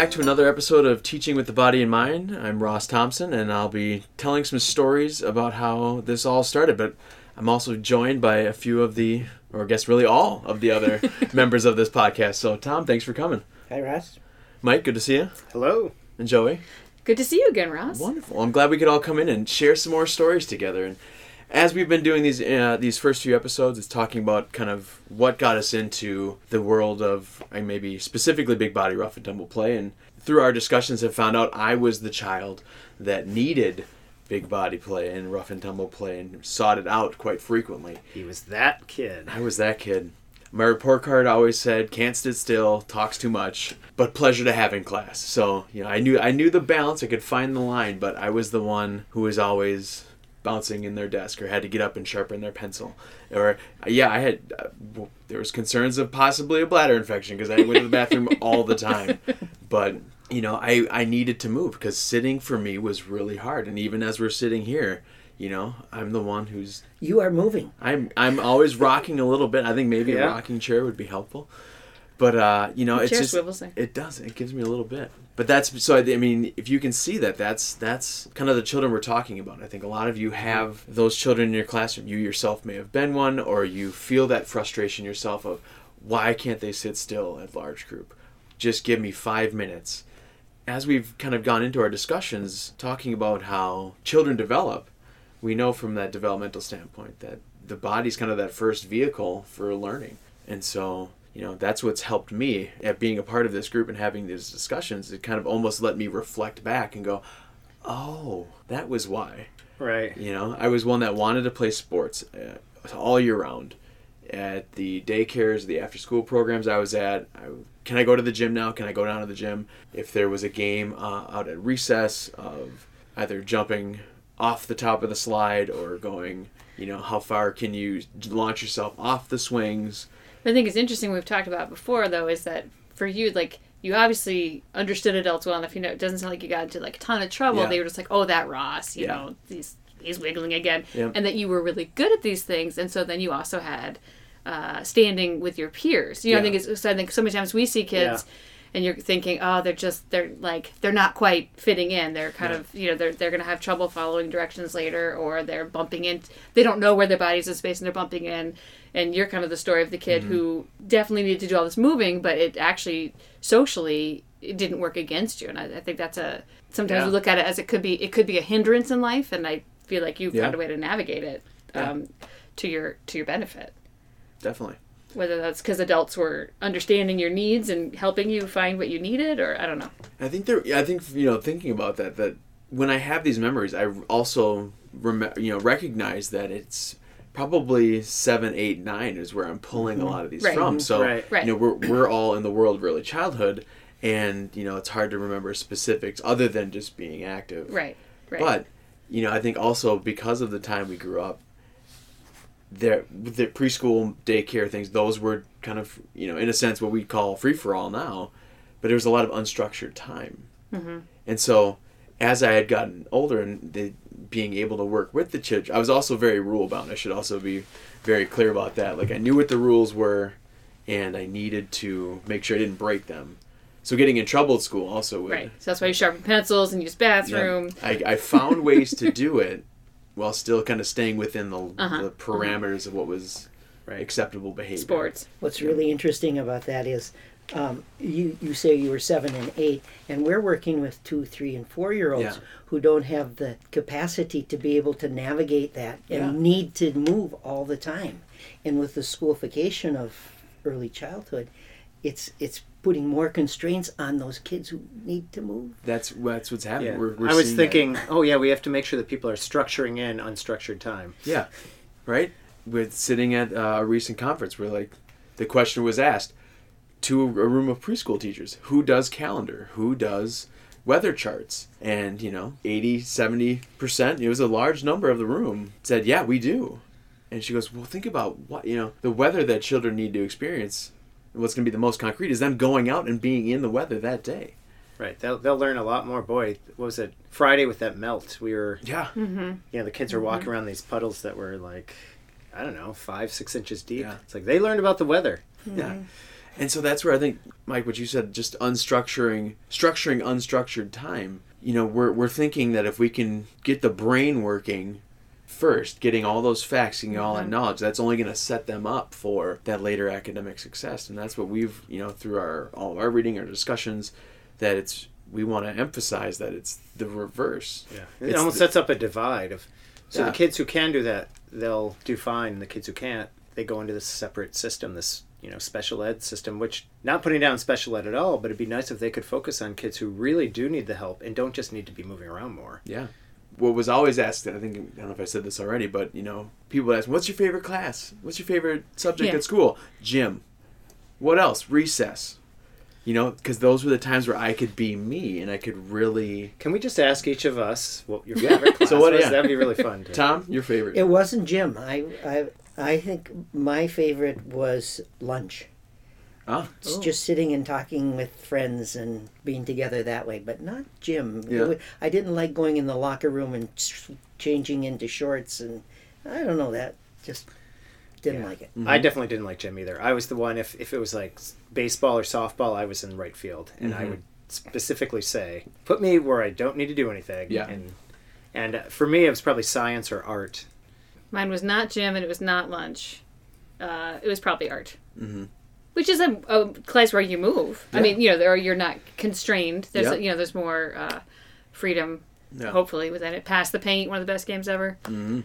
welcome back to another episode of Teaching with the Body in Mind. I'm Ross Thompson, and I'll be telling some stories about how this all started. But I'm also joined by a few of the, or I guess really all of the other members of this podcast. So, Tom, thanks for coming. Hi, Ross. Mike, good to see you. Hello. And Joey. Good to see you again, Ross. Wonderful. I'm glad we could all come in and share some more stories together. And as we've been doing these uh, these first few episodes, it's talking about kind of what got us into the world of maybe specifically big body rough and tumble play. And through our discussions, have found out I was the child that needed big body play and rough and tumble play and sought it out quite frequently. He was that kid. I was that kid. My report card always said can't sit still, talks too much, but pleasure to have in class. So, you know, I knew I knew the balance, I could find the line, but I was the one who was always bouncing in their desk or had to get up and sharpen their pencil. Or yeah, I had uh, w- there was concerns of possibly a bladder infection because I went to the bathroom all the time. But you know, I I needed to move because sitting for me was really hard. And even as we're sitting here, you know, I'm the one who's You are moving. I'm I'm always rocking a little bit. I think maybe a rocking chair would be helpful. But uh, you know, it's chair just it does. It gives me a little bit. But that's so. I I mean, if you can see that, that's that's kind of the children we're talking about. I think a lot of you have those children in your classroom. You yourself may have been one, or you feel that frustration yourself of why can't they sit still at large group? Just give me five minutes. As we've kind of gone into our discussions talking about how children develop, we know from that developmental standpoint that the body's kind of that first vehicle for learning. And so, you know, that's what's helped me at being a part of this group and having these discussions. It kind of almost let me reflect back and go, oh, that was why. Right. You know, I was one that wanted to play sports uh, all year round. At the daycares, the after school programs I was at, I, can I go to the gym now? Can I go down to the gym? If there was a game uh, out at recess of either jumping off the top of the slide or going, you know, how far can you launch yourself off the swings? I think it's interesting we've talked about before though is that for you like you obviously understood adults well enough. You know, it doesn't sound like you got into like a ton of trouble. Yeah. They were just like, oh, that Ross, you Yeah. know, he's he's wiggling again, Yeah. and that you were really good at these things, and so then you also had uh, standing with your peers. You know, I think it's so I think so many times we see kids. And you're thinking, oh, they're just they're like they're not quite fitting in. They're kind of you know they're they're gonna have trouble following directions later, or they're bumping in. They don't know where their bodies in space, and they're bumping in. And you're kind of the story of the kid Mm-hmm. who definitely needed to do all this moving, but it actually socially it didn't work against you. And I, I think that's a sometimes Yeah. we look at it as it could be it could be a hindrance in life, and I feel like you Yeah. found a way to navigate it Yeah. um, to your to your benefit Definitely. whether that's because adults were understanding your needs and helping you find what you needed or i don't know I think there. I think you know, thinking about that, that when I have these memories, I also rem- you know recognize that it's probably seven, eight, nine is where I'm pulling a lot of these Right. from. So Right. Right. you know, we're we're all in the world of early childhood, and you know, it's hard to remember specifics other than just being active. right right But you know, I think also because of the time we grew up, there the preschool daycare things, those were kind of you know in a sense what we call free for all now, but there was a lot of unstructured time, mm-hmm. and so as I had gotten older and the, being able to work with the children, I was also very rule bound. I should also be very clear about that. Like I knew what the rules were, and I needed to make sure I didn't break them. So getting in trouble at school also would right so that's why you sharpen pencils and use bathroom yeah. I, I found ways to do it while still kind of staying within the, Uh-huh. the parameters of what was Right. acceptable behavior. sports What's really interesting about that is um, you, you say you were seven and eight, and we're working with two, three, and four year olds Yeah. who don't have the capacity to be able to navigate that and Yeah. need to move all the time. And with the schoolification of early childhood, it's it's putting more constraints on those kids who need to move. That's that's what's happening. Yeah. We're, we're I was seeing that. thinking, oh yeah, we have to make sure that people are structuring in unstructured time. Yeah, right. With sitting at uh, a recent conference where like the question was asked to a room of preschool teachers who does calendar who does weather charts and you know 80 70 percent it was a large number of the room said yeah we do and she goes well think about what you know the weather that children need to experience what's going to be the most concrete is them going out and being in the weather that day Right. They'll, they'll learn a lot more. Boy, what was it? Friday with that melt. We were, yeah Mm-hmm. you know, the kids are walking around these puddles that were like, I don't know, five, six inches deep. Yeah. It's like they learned about the weather. Yeah. And so that's where I think, Mike, what you said, just unstructuring, structuring unstructured time. You know, we're, we're thinking that if we can get the brain working first, getting all those facts, getting all that Mhm. knowledge, that's only going to set them up for that later academic success. And that's what we've, you know, through our all of our reading, our discussions, that it's we want to emphasize that it's the reverse. Yeah, it It's almost the- sets up a divide of. So Yeah. the kids who can do that, they'll do fine. And the kids who can't, they go into this separate system, this you know special ed system. Which not putting down special ed at all, but it'd be nice if they could focus on kids who really do need the help and don't just need to be moving around more. Yeah. What was always asked, and I think I don't know if I said this already, but you know, people ask, "What's your favorite class? What's your favorite subject Yeah. at school?" Gym. What else? Recess. You know, because those were the times where I could be me and I could really. Can we just ask each of us what your favorite class So what- was? yeah. That'd be really fun. to- Tom, your favorite? It wasn't gym. I, I, I think my favorite was lunch. ah, It's Oh. just sitting and talking with friends and being together that way, but not gym. Yeah. wa- I didn't like going in the locker room and changing into shorts, and I don't know that. Just didn't Yeah. like it. I definitely didn't like gym either. I was the one if if it was like baseball or softball, I was in right field, and I Mhm. would specifically say, "Put me where I don't need to do anything." Yeah. And and uh, for me, it was probably science or art. Mine was not gym and it was not lunch. Uh, it was probably art. Mhm. Which is a, a class where you move. I mean, you know, there you're not constrained. There's Yeah. you know, there's more uh, freedom. Yeah. Hopefully, within it. Pass the paint, one of the best games ever. Mhm.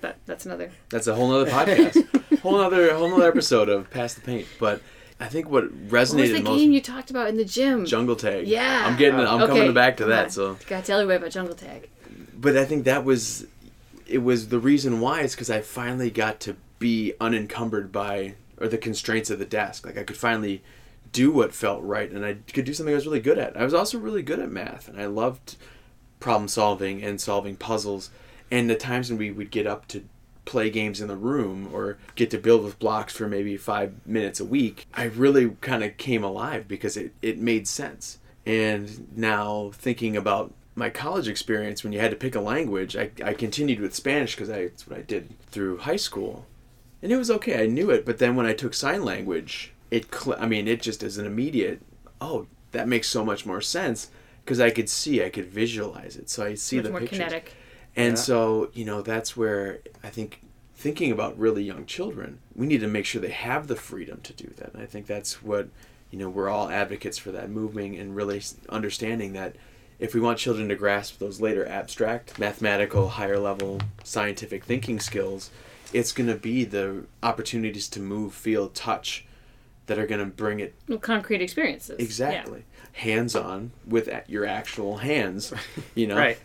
But that's another. That's a whole other podcast, whole nother whole nother episode of Pass the Paint. But I think what What was resonated the most, game you talked about in the gym? Jungle Tag. Yeah. I'm getting, I'm Okay, coming back to that. So Gotta tell everybody about Jungle Tag. but I think that was it was the reason why is because I finally got to be unencumbered by or the constraints of the desk. Like I could finally do what felt right, and I could do something I was really good at. I was also really good at math, and I loved problem solving and solving puzzles. And the times when we would get up to play games in the room or get to build with blocks for maybe five minutes a week, I really kind of came alive because it, it made sense. And now thinking about my college experience, when you had to pick a language, I, I continued with Spanish because that's what I did through high school. And it was okay, I knew it. But then when I took sign language, it, cl- I mean, it just is an immediate, oh, that makes so much more sense because I could see, I could visualize it. So I see Much the more pictures. kinetic. And Yeah. so, you know, that's where I think thinking about really young children, we need to make sure they have the freedom to do that. And I think that's what, you know, we're all advocates for that moving and really understanding that if we want children to grasp those later abstract, mathematical, higher level scientific thinking skills, it's going to be the opportunities to move, feel, touch that are going to bring it Well, concrete experiences. Yeah. exactly hands on with your actual hands, you know Right.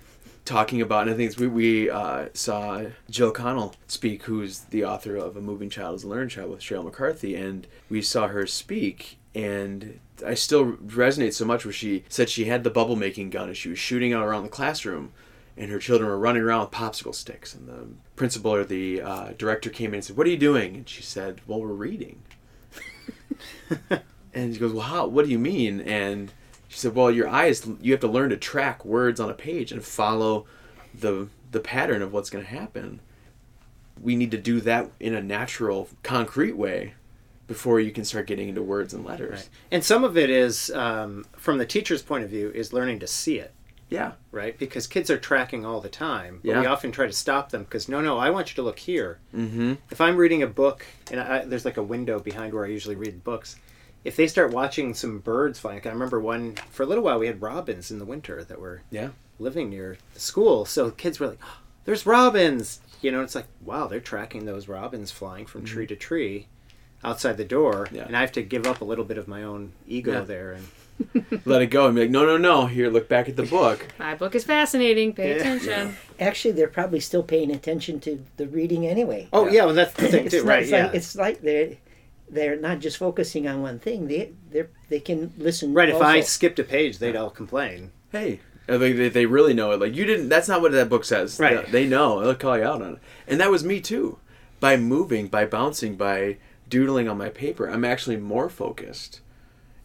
talking about, and I think it's- we, we uh, saw Gill Connell speak, who's the author of A Moving Child is a Learning Child with Cheryl McCarthy, and we saw her speak, and I still resonate so much where she said she had the bubble making gun and she was shooting out around the classroom, and her children were running around with popsicle sticks, and the principal or the uh, director came in and said, "What are you doing?" And she said, "Well, we're reading." and she goes, "Well, how? What do you mean?" And she said, "Well, your eyes. You have to learn to track words on a page and follow the the pattern of what's going to happen. We need to do that in a natural, concrete way before you can start getting into words and letters. Right. And some of it is, um, from the teacher's point of view, is learning to see it. Yeah, right? Because kids are tracking all the time. But Yeah. we often try to stop them because, no, no, I want you to look here. mm-hmm. If I'm reading a book and I, there's like a window behind where I usually read books, if they start watching some birds flying, like I remember one, for a little while, we had robins in the winter that were yeah, living near the school. So kids were like, oh, there's robins. You know, it's like, wow, they're tracking those robins flying from tree to tree outside the door. Yeah. And I have to give up a little bit of my own ego Yeah. there. And let it go and be like, no, no, no. Here, look back at the book. My book is fascinating. Pay Yeah. attention. Actually, they're probably still paying attention to the reading anyway. oh, Yeah. yeah, well, that's the thing, it's too, not- right? It's yeah. like, it's like they're they're not just focusing on one thing. They they they can listen. Right, if I skipped a page, they'd all complain. Hey, Uh, they, they, they really know it. Like you didn't. That's not what that book says. Right. They, they know. They'll call you out on it. And that was me too. By moving, by bouncing, by doodling on my paper, I'm actually more focused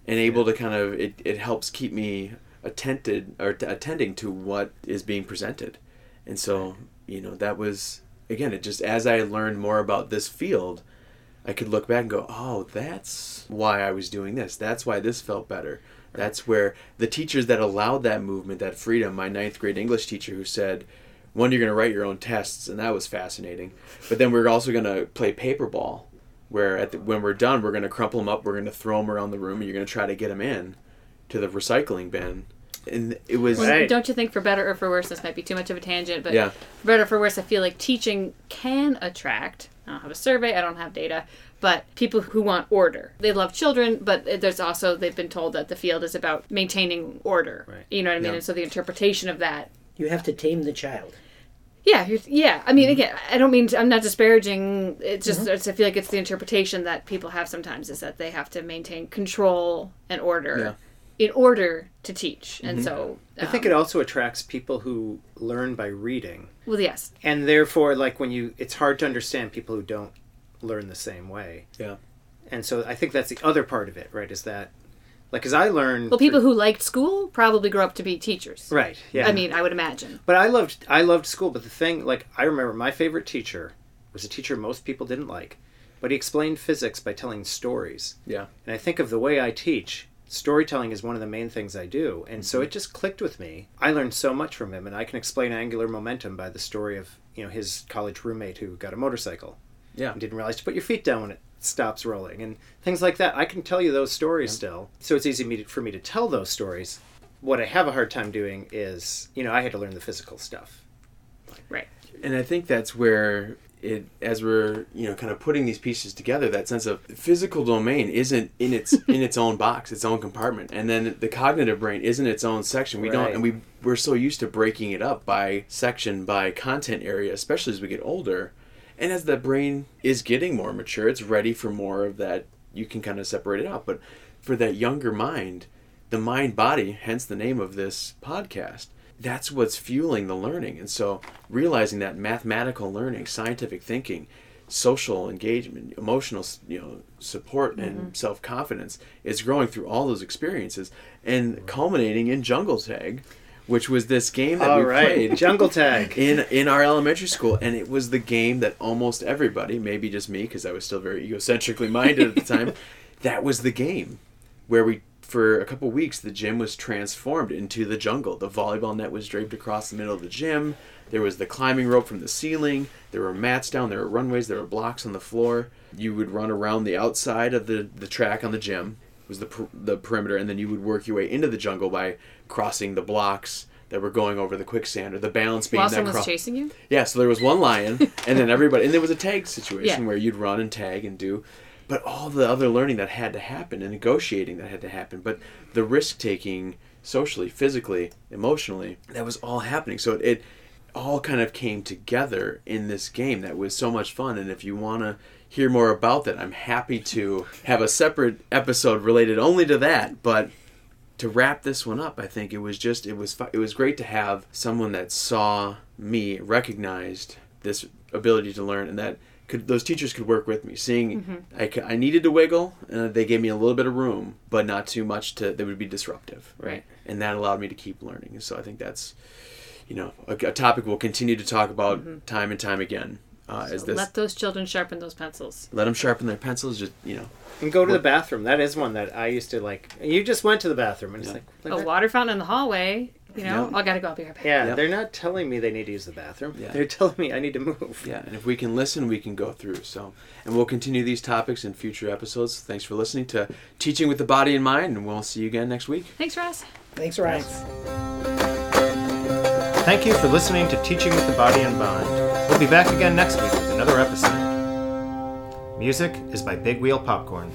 and able to kind of. It, it helps keep me attented or t- attending to what is being presented. And so you know that was again. It just as I learned more about this field, I could look back and go, oh, that's why I was doing this. That's why this felt better. That's where the teachers that allowed that movement, that freedom, my ninth grade English teacher who said, one, you're going to write your own tests, and that was fascinating. But then we're also going to play paper ball, where at the, when we're done, we're going to crumple them up, we're going to throw them around the room, and you're going to try to get them in to the recycling bin. And it was Well, Right. Don't you think, for better or for worse, this might be too much of a tangent, but Yeah. for better or for worse, I feel like teaching can attract. I don't have a survey, I don't have data, but people who want order. They love children, but there's also they've been told that the field is about maintaining order. Right. You know what I mean? Yeah. And so the interpretation of that You have to tame the child. Yeah, yeah. I mean, mm-hmm. again, I don't mean to, I'm not disparaging. It's just mm-hmm. it's, I feel like it's the interpretation that people have sometimes is that they have to maintain control and order in order to teach, and mm-hmm. so I think um, it also attracts people who learn by reading. well, yes, And therefore, like when you, it's hard to understand people who don't learn the same way. Yeah. And so I think that's the other part of it, right? Is that, like, as I learned. well, people who liked school probably grow up to be teachers. Right. Yeah. I mean, I would imagine. But I loved I loved school. But the thing, like, I remember my favorite teacher was a teacher most people didn't like, but he explained physics by telling stories. Yeah. And I think of the way I teach, storytelling is one of the main things I do. And Mm-hmm. so it just clicked with me. I learned so much from him, and I can explain angular momentum by the story of you know his college roommate who got a motorcycle Yeah. and didn't realize to put your feet down when it stops rolling and things like that. I can tell you those stories still. So it's easy for me to tell those stories. What I have a hard time doing is, you know, I had to learn the physical stuff. Right. and I think that's where it, as we're you know kind of putting these pieces together, that sense of physical domain isn't in its in its own box, its own compartment, and then the cognitive brain isn't its own section. We don't, and we we're so used to breaking it up by section, by content area, especially as we get older, and as the brain is getting more mature, it's ready for more of that. You can kind of separate it out, but for that younger mind, the mind body, hence the name of this podcast, that's what's fueling the learning. And so realizing that mathematical learning, scientific thinking, social engagement, emotional, you know, support and mm-hmm. self-confidence is growing through all those experiences and culminating in Jungle Tag, which was this game that All we right, played Jungle Tag. in in our elementary school and it was the game that almost everybody maybe just me because i was still very egocentrically minded at the time that was the game where we for a couple weeks the gym was transformed into the jungle. The volleyball net was draped across the middle of the gym. There was the climbing rope from the ceiling. There were mats down. There were runways. There were blocks on the floor. You would run around the outside of the, the track on the gym was the, per- the perimeter and then you would work your way into the jungle by crossing the blocks that were going over the quicksand or the balance beam While cro- chasing you. yeah, so there was one lion, and then everybody, and there was a tag situation Yeah. where you'd run and tag and do, but all the other learning that had to happen and negotiating that had to happen, but the risk taking socially, physically, emotionally, that was all happening. So it, it all kind of came together in this game that was so much fun. And if you want to hear more about that, I'm happy to have a separate episode related only to that, but to wrap this one up, I think it was just it was it was great to have someone that saw me, recognized this ability to learn, and that could those teachers could work with me. Seeing mm-hmm. I I needed to wiggle, and they gave me a little bit of room, but not too much to that would be disruptive, Right. And that allowed me to keep learning. So I think that's you know a, a topic we'll continue to talk about mm-hmm. time and time again. Uh, as So this let those children sharpen those pencils. let them sharpen their pencils, just you know And go to the bathroom. That is one that I used to like. You just went to the bathroom, and it's like, like A that- water fountain in the hallway. You know, Yeah. I gotta go. I'll be right back. yeah, Yeah. they're not telling me they need to use the bathroom. Yeah. They're telling me I need to move. Yeah, and if we can listen, we can go through. So, and we'll continue these topics in future episodes. Thanks for listening to Teaching with the Body in Mind, and we'll see you again next week. Thanks, Ross. Thanks, Ross. Thank you for listening to Teaching with the Body in Mind. We'll be back again next week with another episode. Music is by Big Wheel Popcorn.